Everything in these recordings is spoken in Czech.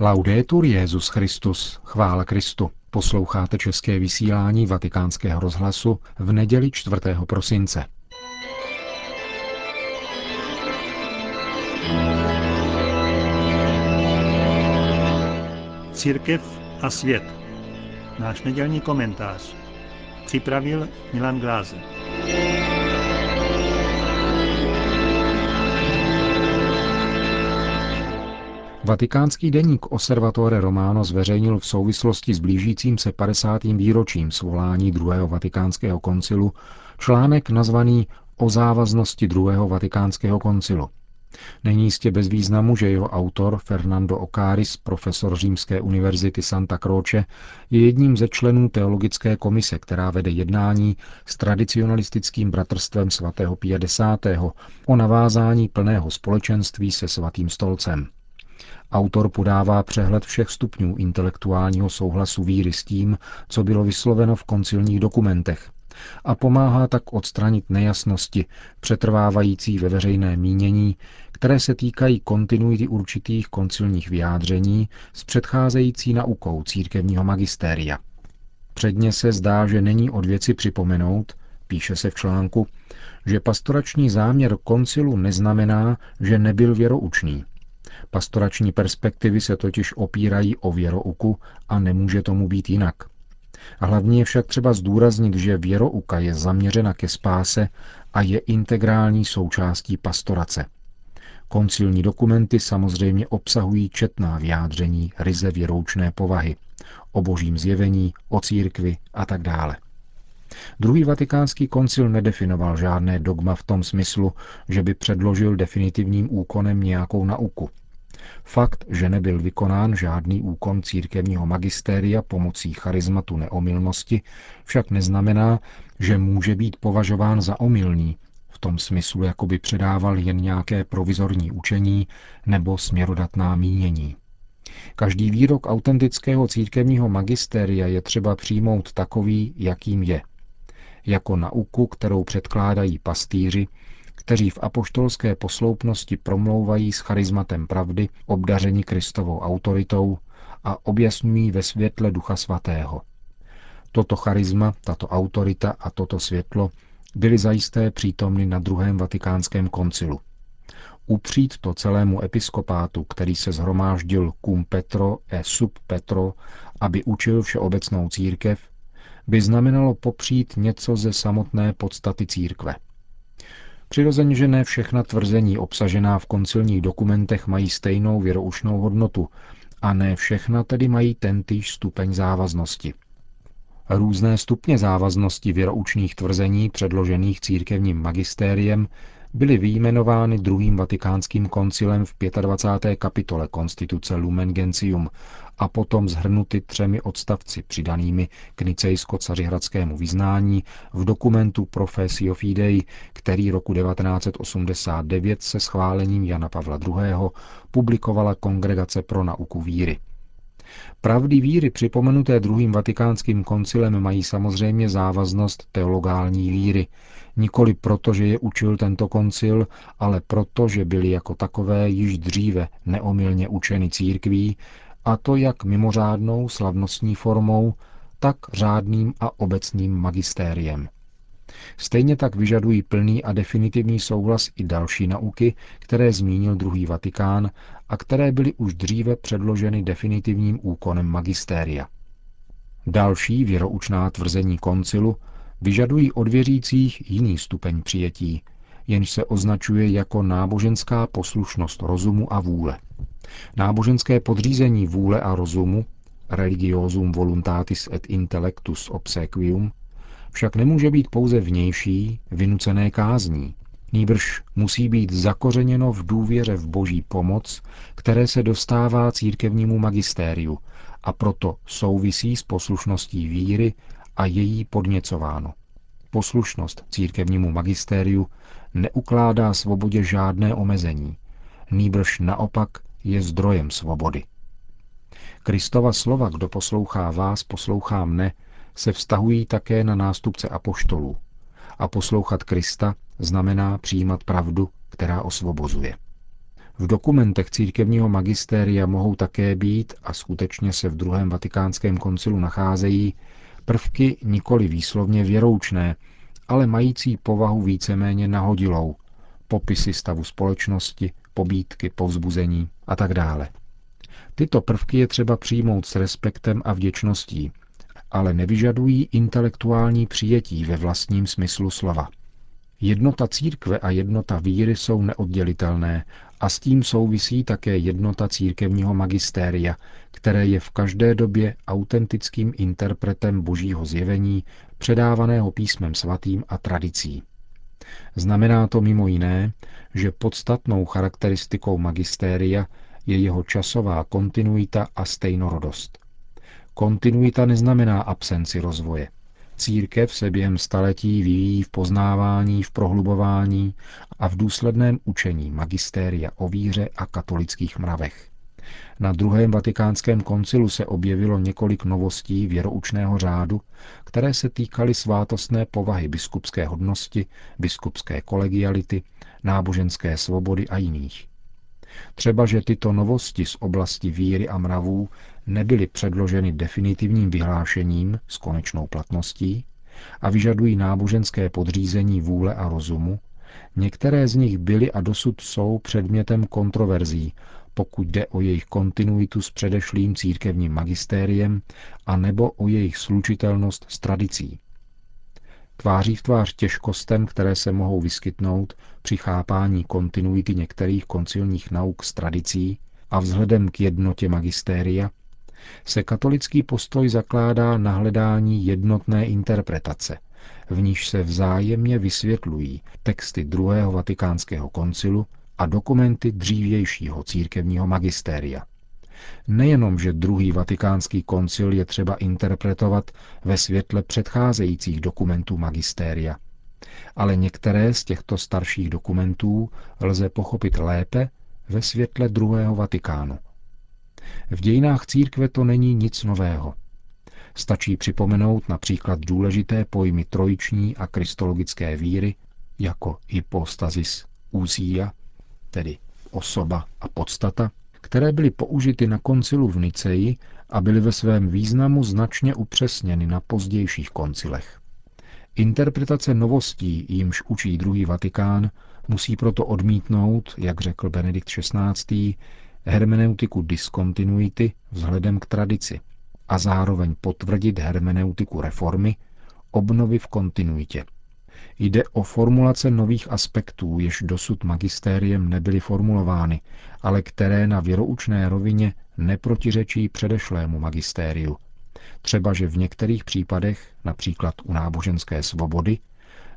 Laudetur Jezus Christus, chvála Kristu. Posloucháte české vysílání Vatikánského rozhlasu v neděli 4. prosince. Církev a svět. Náš nedělní komentář. Připravil Milan Glázer. Vatikánský deník Osservatore Romano zveřejnil v souvislosti s blížícím se 50. výročím svolání druhého vatikánského koncilu článek nazvaný O závaznosti druhého vatikánského koncilu. Není jistě bez významu, že jeho autor Fernando Ocaris, profesor Římské univerzity Santa Croce, je jedním ze členů teologické komise, která vede jednání s tradicionalistickým bratrstvem svatého Pia X. o navázání plného společenství se svatým stolcem. Autor podává přehled všech stupňů intelektuálního souhlasu víry s tím, co bylo vysloveno v koncilních dokumentech a pomáhá tak odstranit nejasnosti přetrvávající ve veřejné mínění, které se týkají kontinuity určitých koncilních vyjádření s předcházející naukou církevního magistéria. Předně se zdá, že není od věci připomenout, píše se v článku, že pastorační záměr koncilu neznamená, že nebyl věroučný, Pastorační perspektivy se totiž opírají o věrouku a nemůže tomu být jinak. A hlavně je však třeba zdůraznit, že věrouka je zaměřena ke spáse a je integrální součástí pastorace. Koncilní dokumenty samozřejmě obsahují četná vyjádření ryze věroučné povahy, o božím zjevení, o církvi a tak dále. Druhý vatikánský koncil nedefinoval žádné dogma v tom smyslu, že by předložil definitivním úkonem nějakou nauku – Fakt, že nebyl vykonán žádný úkon církevního magistéria pomocí charizmatu neomilnosti, však neznamená, že může být považován za omylný, v tom smyslu, jako by předával jen nějaké provizorní učení nebo směrodatná mínění. Každý výrok autentického církevního magistéria je třeba přijmout takový, jakým je. Jako nauku, kterou předkládají pastýři, kteří v apoštolské posloupnosti promlouvají s charizmatem pravdy, obdaření Kristovou autoritou a objasňují ve světle Ducha Svatého. Toto charisma, tato autorita a toto světlo byly zajisté přítomny na druhém vatikánském koncilu. Upřít to celému episkopátu, který se zhromáždil cum Petro e sub Petro, aby učil všeobecnou církev, by znamenalo popřít něco ze samotné podstaty církve – Přirozeně, že ne všechna tvrzení obsažená v koncilních dokumentech mají stejnou věroušnou hodnotu a ne všechna tedy mají tentýž stupeň závaznosti. Různé stupně závaznosti věroučných tvrzení předložených církevním magistériem byly vyjmenovány druhým vatikánským koncilem v 25. kapitole konstituce Lumen Gentium a potom zhrnuty třemi odstavci přidanými k nicejsko-cařihradskému vyznání v dokumentu Professio Fidei, který roku 1989 se schválením Jana Pavla II. publikovala Kongregace pro nauku víry. Pravdy víry připomenuté druhým vatikánským koncilem mají samozřejmě závaznost teologální víry, nikoli proto, že je učil tento koncil, ale proto, že byly jako takové již dříve neomylně učeny církví, a to jak mimořádnou slavnostní formou, tak řádným a obecným magistériem. Stejně tak vyžadují plný a definitivní souhlas i další nauky, které zmínil druhý Vatikán a které byly už dříve předloženy definitivním úkonem magistéria. Další věroučná tvrzení koncilu vyžadují od věřících jiný stupeň přijetí, jenž se označuje jako náboženská poslušnost rozumu a vůle. Náboženské podřízení vůle a rozumu, religiosum voluntatis et intellectus obsequium, však nemůže být pouze vnější, vynucené kázní. Nýbrž musí být zakořeněno v důvěře v boží pomoc, které se dostává církevnímu magistériu a proto souvisí s poslušností víry a její podněcováno. Poslušnost církevnímu magistériu neukládá svobodě žádné omezení, nýbrž naopak je zdrojem svobody. Kristova slova, kdo poslouchá vás, poslouchá mne, se vztahují také na nástupce apoštolů. A poslouchat Krista znamená přijímat pravdu, která osvobozuje. V dokumentech církevního magistéria mohou také být, a skutečně se v druhém vatikánském koncilu nacházejí, prvky nikoli výslovně věroučné, ale mající povahu víceméně nahodilou, popisy stavu společnosti, pobídky, povzbuzení a tak dále. Tyto prvky je třeba přijmout s respektem a vděčností, ale nevyžadují intelektuální přijetí ve vlastním smyslu slova. Jednota církve a jednota víry jsou neoddělitelné a s tím souvisí také jednota církevního magistéria, které je v každé době autentickým interpretem božího zjevení, předávaného písmem svatým a tradicí. Znamená to mimo jiné, že podstatnou charakteristikou magistéria je jeho časová kontinuita a stejnorodost. Kontinuita neznamená absenci rozvoje. Církev se během staletí vyvíjí v poznávání, v prohlubování a v důsledném učení magistéria o víře a katolických mravech. Na druhém vatikánském koncilu se objevilo několik novostí věroučného řádu, které se týkaly svátostné povahy biskupské hodnosti, biskupské kolegiality, náboženské svobody a jiných. Třeba, že tyto novosti z oblasti víry a mravů nebyly předloženy definitivním vyhlášením s konečnou platností a vyžadují náboženské podřízení vůle a rozumu, některé z nich byly a dosud jsou předmětem kontroverzí, pokud jde o jejich kontinuitu s předešlým církevním magistériem a nebo o jejich slučitelnost s tradicí. Tváří v tvář těžkostem, které se mohou vyskytnout při chápání kontinuity některých koncilních nauk s tradicí a vzhledem k jednotě magistéria, se katolický postoj zakládá na hledání jednotné interpretace, v níž se vzájemně vysvětlují texty druhého vatikánského koncilu a dokumenty dřívějšího církevního magistéria. Nejenom, že druhý vatikánský koncil je třeba interpretovat ve světle předcházejících dokumentů magistéria, ale některé z těchto starších dokumentů lze pochopit lépe ve světle druhého Vatikánu. V dějinách církve to není nic nového. Stačí připomenout například důležité pojmy trojiční a kristologické víry, jako hypostasis, úzia, tedy osoba a podstata, které byly použity na koncilu v Niceji a byly ve svém významu značně upřesněny na pozdějších koncilech. Interpretace novostí, jimž učí druhý Vatikán, musí proto odmítnout, jak řekl Benedikt XVI., hermeneutiku diskontinuity vzhledem k tradici a zároveň potvrdit hermeneutiku reformy, obnovy v kontinuitě. Jde o formulace nových aspektů, jež dosud magistériem nebyly formulovány, ale které na věroučné rovině neprotiřečí předešlému magistériu. Třeba, že v některých případech, například u náboženské svobody,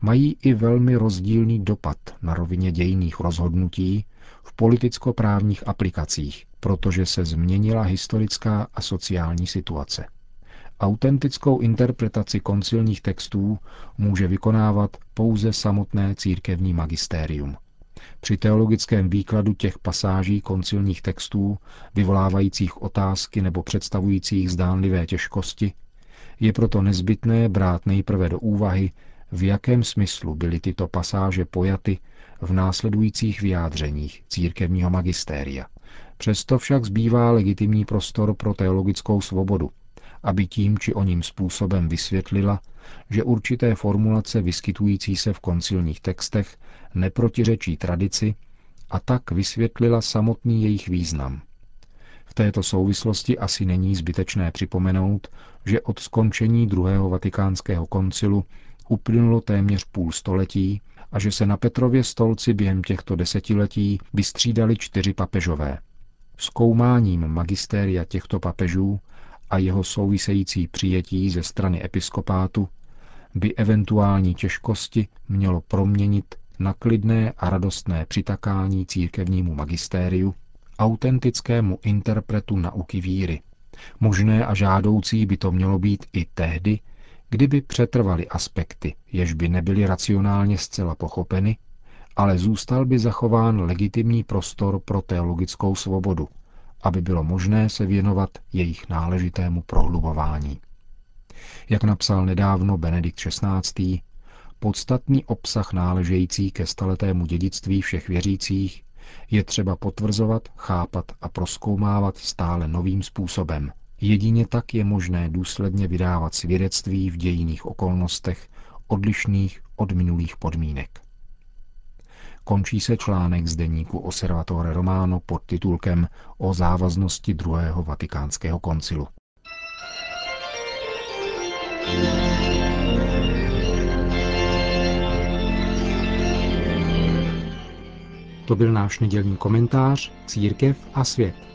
mají i velmi rozdílný dopad na rovině dějných rozhodnutí v politicko-právních aplikacích, protože se změnila historická a sociální situace. Autentickou interpretaci koncilních textů může vykonávat pouze samotné církevní magistérium. Při teologickém výkladu těch pasáží koncilních textů, vyvolávajících otázky nebo představujících zdánlivé těžkosti, je proto nezbytné brát nejprve do úvahy, v jakém smyslu byly tyto pasáže pojaty v následujících vyjádřeních církevního magistéria. Přesto však zbývá legitimní prostor pro teologickou svobodu, aby tím či oním způsobem vysvětlila, že určité formulace vyskytující se v koncilních textech neprotiřečí tradici a tak vysvětlila samotný jejich význam. V této souvislosti asi není zbytečné připomenout, že od skončení druhého vatikánského koncilu uplynulo téměř půl století a že se na Petrově stolci během těchto desetiletí vystřídali čtyři papežové. Zkoumáním magistéria těchto papežů a jeho související přijetí ze strany episkopátu by eventuální těžkosti mělo proměnit na klidné a radostné přitakání církevnímu magistériu, autentickému interpretu nauky víry. Možné a žádoucí by to mělo být i tehdy, kdyby přetrvaly aspekty, jež by nebyly racionálně zcela pochopeny, ale zůstal by zachován legitimní prostor pro teologickou svobodu, aby bylo možné se věnovat jejich náležitému prohlubování. Jak napsal nedávno Benedikt XVI., podstatný obsah náležející ke staletému dědictví všech věřících Je třeba potvrzovat, chápat a proskoumávat stále novým způsobem. Jedině tak je možné důsledně vydávat svědectví v dějiných okolnostech, odlišných od minulých podmínek. Končí se článek z deníku Osservatore Romano pod titulkem O závaznosti druhého vatikánského koncilu. To byl náš nedělní komentář Církev a svět.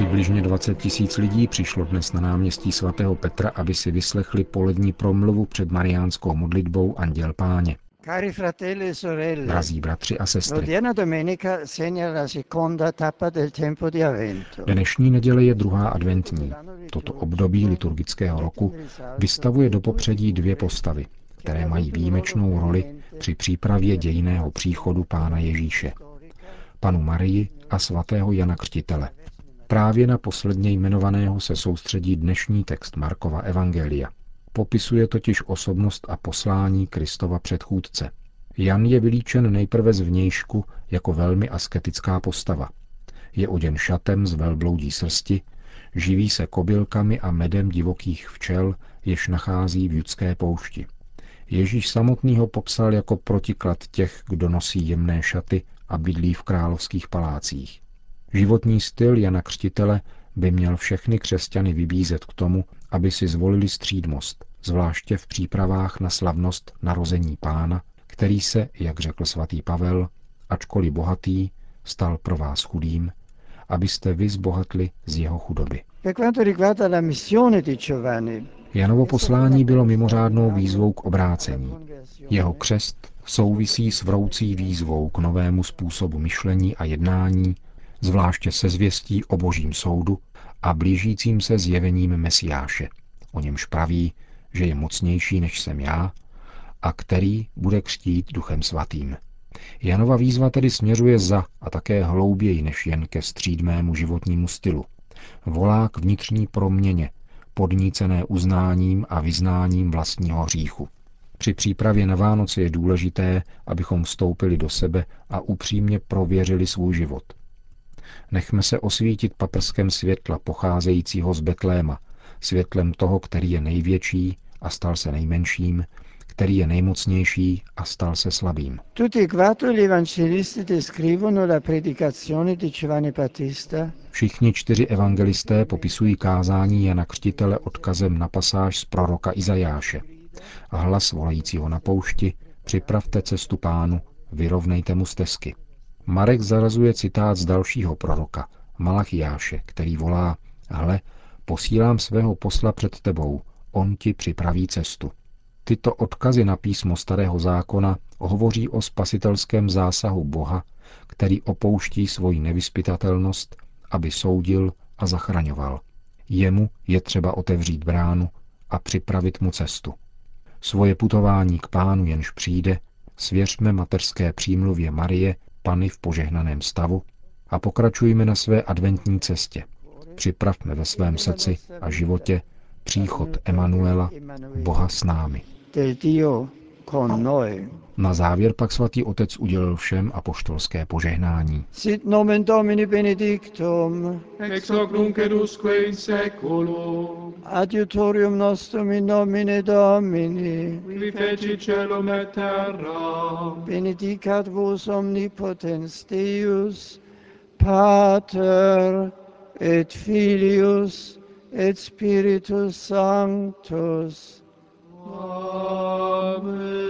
Přibližně 20 tisíc lidí přišlo dnes na náměstí svatého Petra, aby si vyslechli polední promluvu před mariánskou modlitbou Anděl Páně. Cari fratelli e sorelle, Drazí bratři a sestry, dnešní neděle je druhá adventní. Toto období liturgického roku vystavuje do popředí dvě postavy, které mají výjimečnou roli při přípravě dějiného příchodu Pána Ježíše. Panu Marii a svatého Jana Křtitele. Právě na posledně jmenovaného se soustředí dnešní text Markova Evangelia. Popisuje totiž osobnost a poslání Kristova předchůdce. Jan je vylíčen nejprve zvnějšku jako velmi asketická postava. Je oděn šatem z velbloudí srsti, živí se kobylkami a medem divokých včel, jež nachází v judské poušti. Ježíš samotný ho popsal jako protiklad těch, kdo nosí jemné šaty a bydlí v královských palácích. Životní styl Jana Křtitele by měl všechny křesťany vybízet k tomu, aby si zvolili střídmost, zvláště v přípravách na slavnost narození pána, který se, jak řekl svatý Pavel, ačkoliv bohatý, stal pro vás chudým, abyste vy zbohatli z jeho chudoby. Janovo poslání bylo mimořádnou výzvou k obrácení. Jeho křest souvisí s vroucí výzvou k novému způsobu myšlení a jednání, zvláště se zvěstí o božím soudu a blížícím se zjevením Mesiáše. O němž praví, že je mocnější než jsem já a který bude křtít duchem svatým. Janova výzva tedy směřuje za a také hlouběji než jen ke střídmému životnímu stylu. Volá k vnitřní proměně, podnícené uznáním a vyznáním vlastního hříchu. Při přípravě na Vánoce je důležité, abychom vstoupili do sebe a upřímně prověřili svůj život. Nechme se osvítit paprskem světla pocházejícího z Betléma, světlem toho, který je největší a stal se nejmenším, který je nejmocnější a stal se slabým. e Všichni čtyři evangelisté popisují kázání Jana Křtitele odkazem na pasáž z proroka Izajáše. A hlas volajícího na poušti, připravte cestu pánu, vyrovnejte mu stezky. Marek zarazuje citát z dalšího proroka, Malachiáše, který volá, hle, posílám svého posla před tebou, on ti připraví cestu. Tyto odkazy na písmo starého zákona hovoří o spasitelském zásahu Boha, který opouští svoji nevyspytatelnost, aby soudil a zachraňoval. Jemu je třeba otevřít bránu a připravit mu cestu. Svoje putování k pánu jenž přijde, svěřme mateřské přímluvě Marie, Pany v požehnaném stavu a pokračujme na své adventní cestě. Připravme ve svém srdci a životě příchod Emanuela, Boha s námi. Na závěr pak svatý otec udělil všem apoštolské požehnání. Sit nomen Domini benedictum, ex hoc nunc edusque in seculum, adiutorium nostrum in nomine Domini, qui feci celum et terra, benedicat vos omnipotens Deus, Pater et Filius et Spiritus Sanctus. Amen.